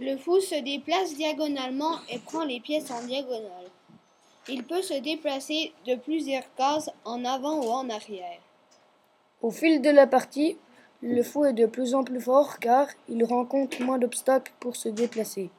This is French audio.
Le fou se déplace diagonalement et prend les pièces en diagonale. Il peut se déplacer de plusieurs cases en avant ou en arrière. Au fil de la partie, le fou est de plus en plus fort car il rencontre moins d'obstacles pour se déplacer.